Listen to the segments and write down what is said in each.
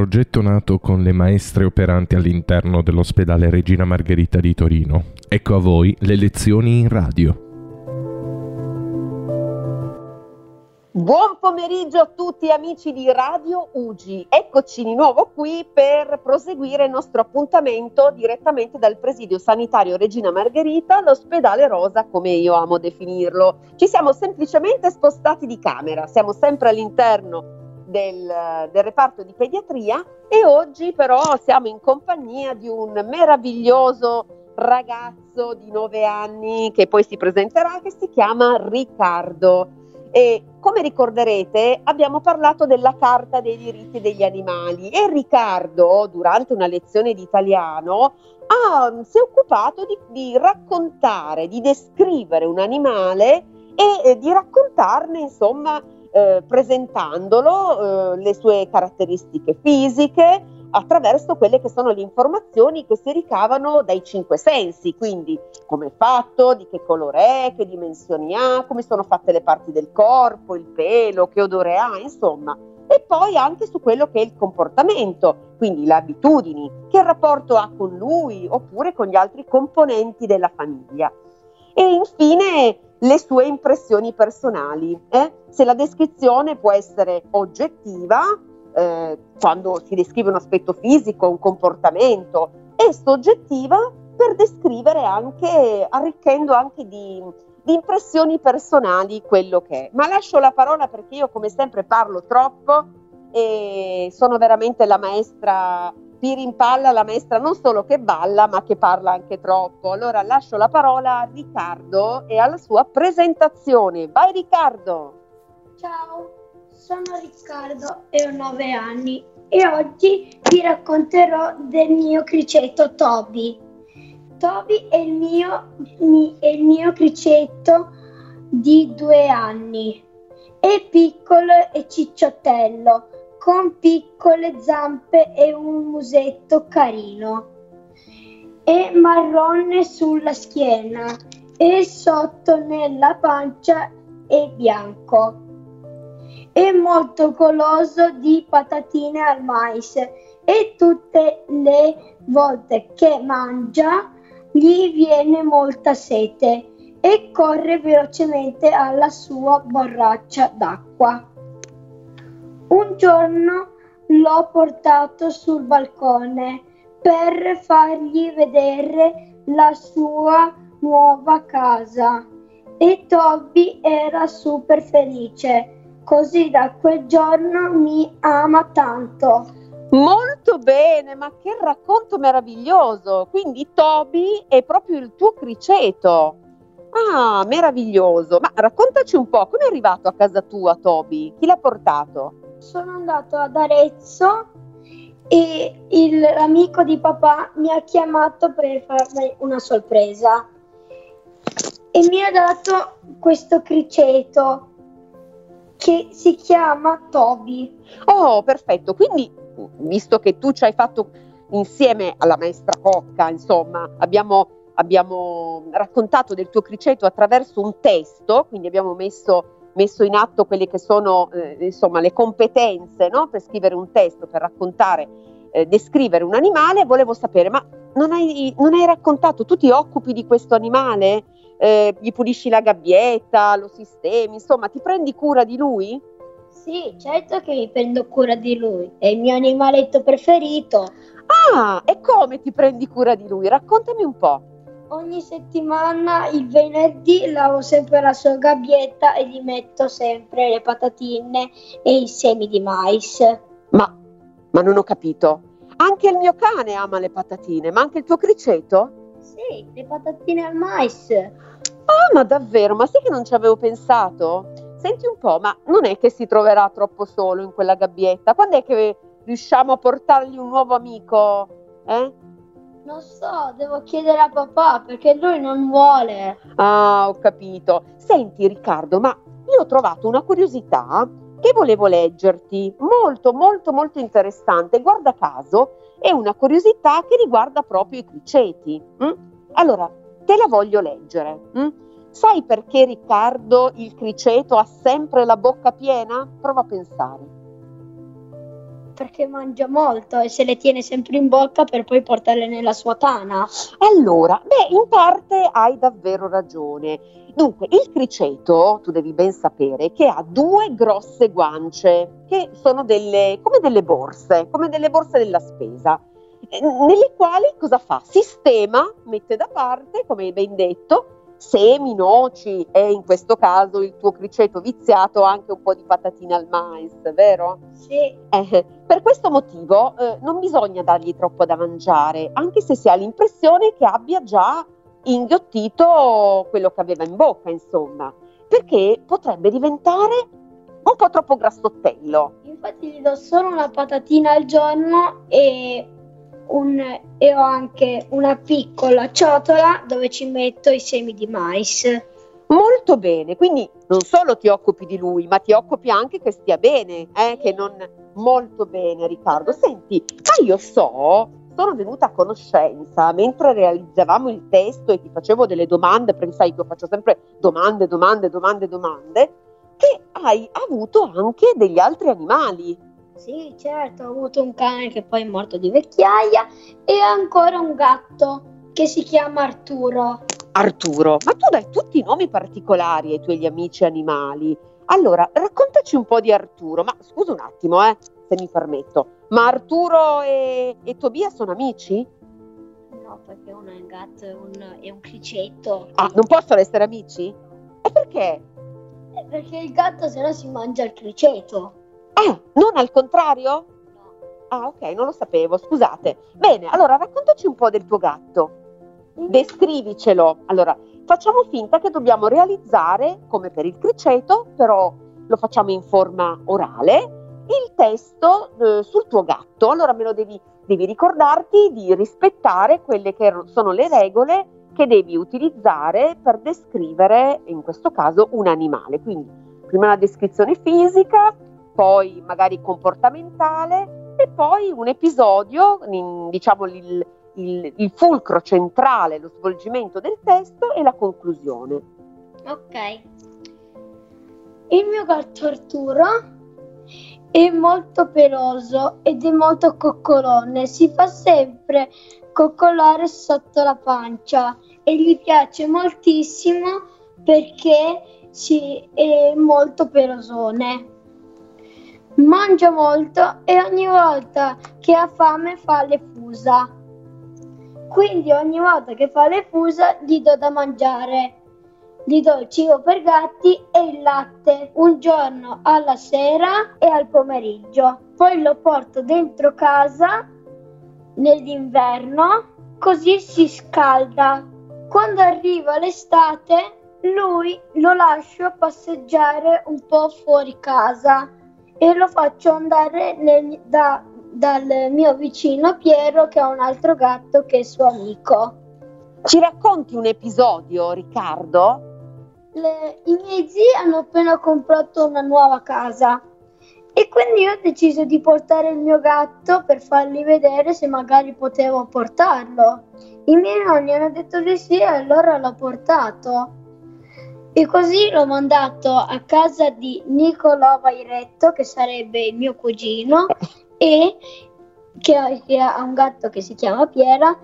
progetto nato con le maestre operanti all'interno dell'ospedale Regina Margherita di Torino. Ecco a voi le lezioni in radio. Buon pomeriggio a tutti amici di Radio Ugi, eccoci di nuovo qui per proseguire il nostro appuntamento direttamente dal presidio sanitario Regina Margherita all'ospedale Rosa come io amo definirlo. Ci siamo semplicemente spostati di camera, siamo sempre all'interno del, del reparto di pediatria e oggi però siamo in compagnia di un meraviglioso ragazzo di 9 anni che poi si presenterà che si chiama Riccardo. E come ricorderete abbiamo parlato della Carta dei diritti degli animali e Riccardo durante una lezione di italiano ha, si è occupato di, di, raccontare, di descrivere un animale e eh, di raccontarne insomma eh, presentandolo, eh, le sue caratteristiche fisiche, attraverso quelle che sono le informazioni che si ricavano dai cinque sensi, quindi come è fatto, di che colore è, che dimensioni ha, come sono fatte le parti del corpo, il pelo, che odore ha, insomma. E poi anche su quello che è il comportamento, quindi le abitudini, che rapporto ha con lui oppure con gli altri componenti della famiglia. E infine le sue impressioni personali. Eh? Se la descrizione può essere oggettiva, eh, quando si descrive un aspetto fisico, un comportamento, e soggettiva per descrivere anche, arricchendo anche di, di impressioni personali quello che è. Ma lascio la parola perché io come sempre parlo troppo e sono veramente la maestra Pirimpalla, la maestra non solo che balla ma che parla anche troppo. Allora lascio la parola a Riccardo e alla sua presentazione. Vai Riccardo! Ciao! sono Riccardo e ho 9 anni e oggi vi racconterò del mio criceto Toby. Toby è il mio, è il mio criceto di due anni. È piccolo e cicciottello, con piccole zampe e un musetto carino. È marrone sulla schiena e sotto nella pancia è bianco è molto goloso di patatine al mais e tutte le volte che mangia gli viene molta sete e corre velocemente alla sua borraccia d'acqua. Un giorno l'ho portato sul balcone per fargli vedere la sua nuova casa e Toby era super felice Così da quel giorno mi ama tanto. Molto bene, ma che racconto meraviglioso! Quindi Toby è proprio il tuo criceto. Ah, meraviglioso! Ma raccontaci un po', come è arrivato a casa tua Toby? Chi l'ha portato? Sono andato ad Arezzo e il, l'amico di papà mi ha chiamato per farmi una sorpresa e mi ha dato questo criceto che si chiama Toby. Oh, perfetto. Quindi, visto che tu ci hai fatto insieme alla maestra Cocca, insomma, abbiamo, abbiamo raccontato del tuo criceto attraverso un testo, quindi abbiamo messo, messo in atto quelle che sono eh, insomma, le competenze no? per scrivere un testo, per raccontare, eh, descrivere un animale, volevo sapere, ma non hai, non hai raccontato, tu ti occupi di questo animale? eh, gli pulisci la gabbietta, lo sistemi, insomma, ti prendi cura di lui? Sì, certo che mi prendo cura di lui, è il mio animaletto preferito. Ah, e come ti prendi cura di lui? Raccontami un po'. Ogni settimana, il venerdì, lavo sempre la sua gabbietta e gli metto sempre le patatine e i semi di mais. Ma, ma non ho capito. Anche il mio cane ama le patatine, ma anche il tuo criceto? Sì, le patatine al mais. Ah, ma davvero? Ma sai che non ci avevo pensato? Senti un po', ma non è che si troverà troppo solo in quella gabbietta? Quando è che riusciamo a portargli un nuovo amico? Eh? Non so, devo chiedere a papà perché lui non vuole. Ah, ho capito. Senti Riccardo, ma io ho trovato una curiosità che volevo leggerti, molto molto molto interessante. Guarda caso, è una curiosità che riguarda proprio i criceti. Hm? Allora, te la voglio leggere. Hm? Sai perché Riccardo il criceto ha sempre la bocca piena? Prova a pensare. Perché mangia molto e se le tiene sempre in bocca per poi portarle nella sua tana. Allora, beh, in parte hai davvero ragione. Dunque, il criceto, tu devi ben sapere, che ha due grosse guance, che sono delle, come delle borse, come delle borse della spesa, eh, nelle quali cosa fa? Sistema, mette da parte, come ben detto, semi, noci e in questo caso il tuo criceto viziato anche un po' di patatine al mais, vero? Sì. Eh, per questo motivo eh, non bisogna dargli troppo da mangiare, anche se si ha l'impressione che abbia già inghiottito quello che aveva in bocca, insomma, perché potrebbe diventare un po' troppo grassottello. Infatti gli do solo una patatina al giorno e un, e ho anche una piccola ciotola dove ci metto i semi di mais. Molto bene, quindi non solo ti occupi di lui, ma ti occupi anche che stia bene, eh? che non molto bene Riccardo. Senti, ma io so, sono venuta a conoscenza mentre realizzavamo il testo e ti facevo delle domande, perché sai che io faccio sempre domande, domande, domande, domande, che hai avuto anche degli altri animali. Sì, certo, ho avuto un cane che poi è morto di vecchiaia e ancora un gatto che si chiama Arturo. Arturo, ma tu dai tutti i nomi particolari ai tuoi amici animali. Allora, raccontaci un po' di Arturo, ma scusa un attimo, eh, se mi permetto. Ma Arturo e, e Tobia sono amici? No, perché uno è un gatto e un, è un cricetto. Ah, non possono essere amici? E perché? Eh, Perché il gatto se no si mangia il criceto. Ah, non al contrario? No. Ah, ok, non lo sapevo, scusate. Bene, allora raccontaci un po' del tuo gatto. Descrivicelo. Allora, facciamo finta che dobbiamo realizzare, come per il criceto, però lo facciamo in forma orale, il testo eh, sul tuo gatto. Allora me lo devi, devi ricordarti di rispettare quelle che sono le regole che devi utilizzare per descrivere, in questo caso, un animale. Quindi, prima la descrizione fisica, poi magari comportamentale e poi un episodio, in- diciamo il, il- il fulcro centrale, lo svolgimento del testo e la conclusione. Ok. Il mio gatto Arturo è molto peloso ed è molto coccolone, si fa sempre coccolare sotto la pancia e gli piace moltissimo perché si è molto pelosone. Mangia molto e ogni volta che ha fame fa le fusa. Quindi ogni volta che fa le fusa gli do da mangiare. Gli do il cibo per gatti e il latte un giorno alla sera e al pomeriggio. Poi lo porto dentro casa nell'inverno così si scalda. Quando arriva l'estate lui lo lascio passeggiare un po' fuori casa e lo faccio andare nel- da- dal mio vicino Piero che ha un altro gatto che è suo amico. Ci racconti un episodio, Riccardo? Le- I miei zii hanno appena comprato una nuova casa e quindi ho deciso di portare il mio gatto per fargli vedere se magari potevo portarlo. I miei nonni hanno detto di sì e allora l'ho portato. E così l'ho mandato a casa di Nicolò Vairetto, che sarebbe il mio cugino, e che ha, un gatto che si chiama Piera,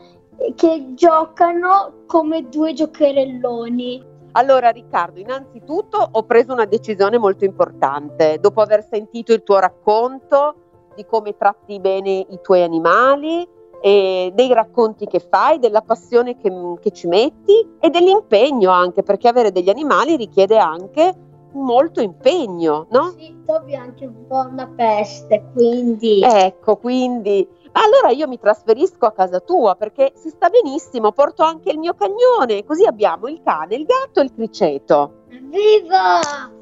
che giocano come due giocherelloni. Allora Riccardo, innanzitutto ho preso una decisione molto importante. Dopo aver sentito il tuo racconto di come tratti bene i tuoi animali, e dei racconti che fai, della passione che, che ci metti e dell'impegno anche, perché avere degli animali richiede anche molto impegno, no? Sì, Toby è anche un po' una peste, quindi... Ecco, quindi allora io mi trasferisco a casa tua perché si sta benissimo, porto anche il mio cagnone, così abbiamo il cane, il gatto e il criceto. Viva!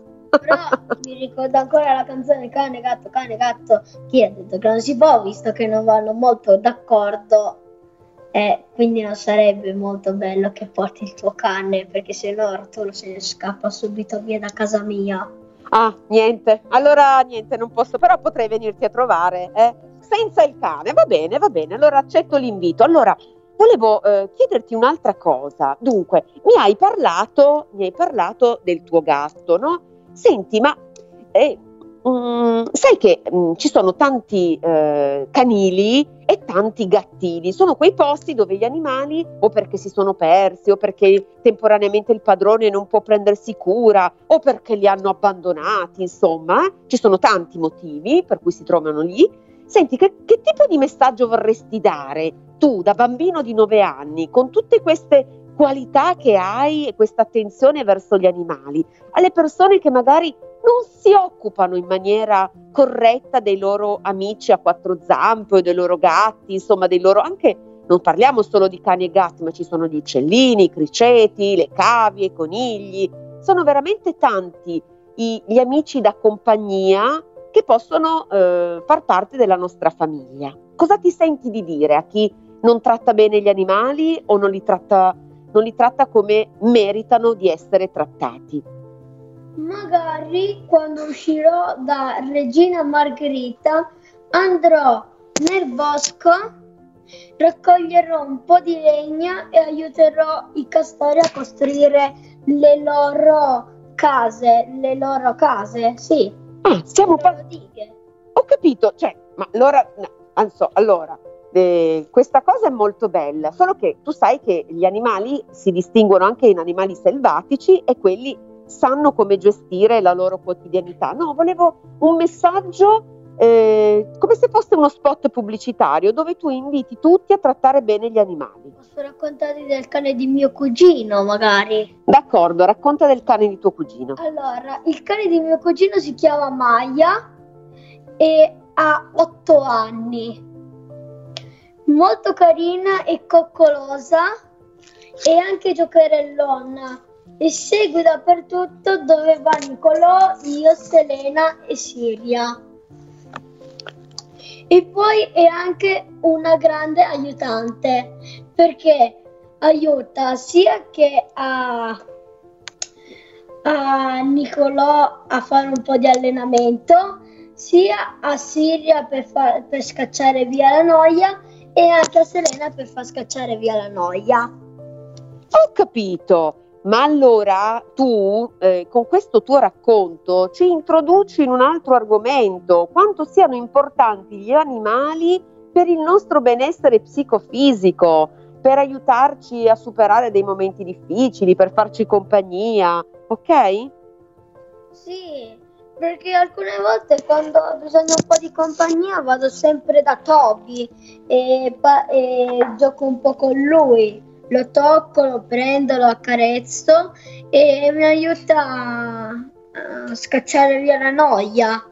Mi ricordo ancora la canzone cane, gatto, cane, gatto. Chi ha detto che non si può, visto che non vanno molto d'accordo. E quindi non sarebbe molto bello che porti il tuo cane, perché se no Arturo se ne scappa subito via da casa mia. Ah, niente, allora niente, non posso, però potrei venirti a trovare, eh? Senza il cane, va bene, va bene, allora accetto l'invito. Allora, volevo eh, chiederti un'altra cosa. Dunque, mi hai parlato, mi hai parlato del tuo gatto, no? Senti, ma eh, um, sai che um, ci sono tanti uh, canili e tanti gattili, sono quei posti dove gli animali o perché si sono persi o perché temporaneamente il padrone non può prendersi cura o perché li hanno abbandonati, insomma, ci sono tanti motivi per cui si trovano lì. Senti, che, che tipo di messaggio vorresti dare tu da bambino di 9 anni con tutte queste qualità che hai e questa attenzione verso gli animali, alle persone che magari non si occupano in maniera corretta dei loro amici a quattro zampe dei loro gatti, insomma dei loro anche non parliamo solo di cani e gatti, ma ci sono gli uccellini, i criceti, le cavie, i conigli. Sono veramente tanti i, gli amici da compagnia che possono eh, far parte della nostra famiglia. Cosa ti senti di dire a chi non tratta bene gli animali o non li tratta, non li tratta come meritano di essere trattati? Magari quando uscirò da Regina Margherita andrò nel bosco, raccoglierò un po' di legna e aiuterò i castori a costruire le loro case, le loro case, sì. Ah, stiamo parlando. Ho capito, cioè, ma allora, no, anzo, allora, eh, questa cosa è molto bella, solo che tu sai che gli animali si distinguono anche in animali selvatici e quelli sanno come gestire la loro quotidianità. No, volevo un messaggio eh, come se fosse uno spot pubblicitario dove tu inviti tutti a trattare bene gli animali. Posso raccontarti del cane di mio cugino, magari? D'accordo, racconta del cane di tuo cugino. Allora, il cane di mio cugino si chiama Maya e ha otto anni. Molto carina e coccolosa e anche giocherellona e segue dappertutto dove va Nicolò, io, Selena e Siria. E poi è anche una grande aiutante perché aiuta sia che a, a Nicolò a fare un po' di allenamento, sia a Siria per, far, per scacciare via la noia e anche a Selena per far scacciare via la noia. Ho capito. Ma allora tu, eh, con questo tuo racconto, ci introduci in un altro argomento, quanto siano importanti gli animali per il nostro benessere psicofisico, per aiutarci a superare dei momenti difficili, per farci compagnia, ok? Sì, perché alcune volte quando ho bisogno un po' di compagnia vado sempre da Toby e, e gioco un po' con lui lo tocco, lo prendo, lo accarezzo e mi aiuta a scacciare via la noia.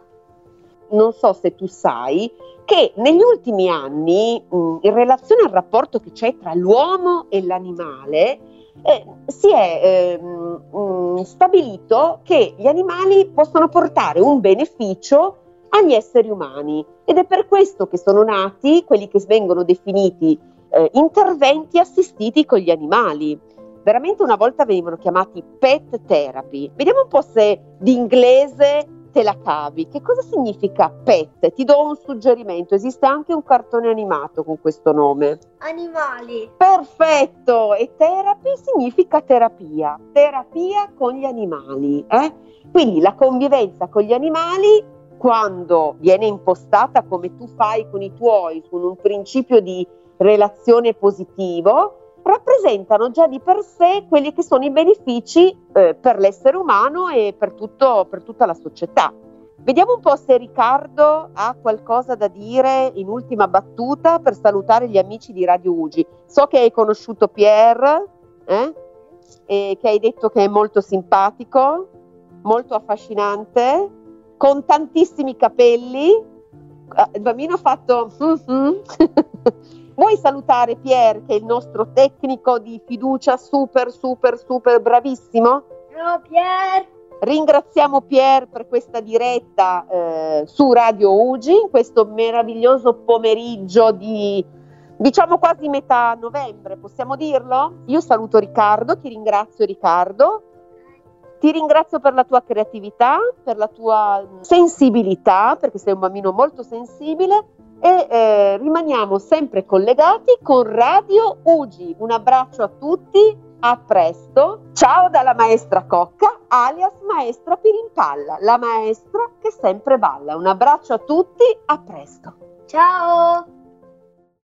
Non so se tu sai che negli ultimi anni, in relazione al rapporto che c'è tra l'uomo e l'animale, eh, si è eh, stabilito che gli animali possono portare un beneficio agli esseri umani ed è per questo che sono nati quelli che vengono definiti eh, interventi assistiti con gli animali. Veramente una volta venivano chiamati pet therapy. Vediamo un po' se d'inglese te la cavi. Che cosa significa pet? Ti do un suggerimento, esiste anche un cartone animato con questo nome. Animali. Perfetto, e therapy significa terapia, terapia con gli animali. Eh? Quindi la convivenza con gli animali, quando viene impostata come tu fai con i tuoi, con un principio di relazione positivo, rappresentano già di per sé quelli che sono i benefici eh, per l'essere umano e per, tutto, per tutta la società. Vediamo un po' se Riccardo ha qualcosa da dire in ultima battuta per salutare gli amici di Radio Ugi. So che hai conosciuto Pierre eh? e che hai detto che è molto simpatico, molto affascinante, con tantissimi capelli. Ah, il bambino ha fatto... Mm-hmm. Vuoi salutare Pier, che è il nostro tecnico di fiducia super, super, super bravissimo? Ciao Pier! Ringraziamo Pier per questa diretta eh, su Radio Ugi, in questo meraviglioso pomeriggio di diciamo quasi metà novembre, possiamo dirlo? Io saluto Riccardo, ti ringrazio Riccardo, ti ringrazio per la tua creatività, per la tua sensibilità, perché sei un bambino molto sensibile e eh, rimaniamo sempre collegati con Radio Ugi. Un abbraccio a tutti A presto. Ciao dalla maestra Cocca, alias maestra Pirimpalla, la maestra che sempre balla. Un abbraccio a tutti, a presto. Ciao!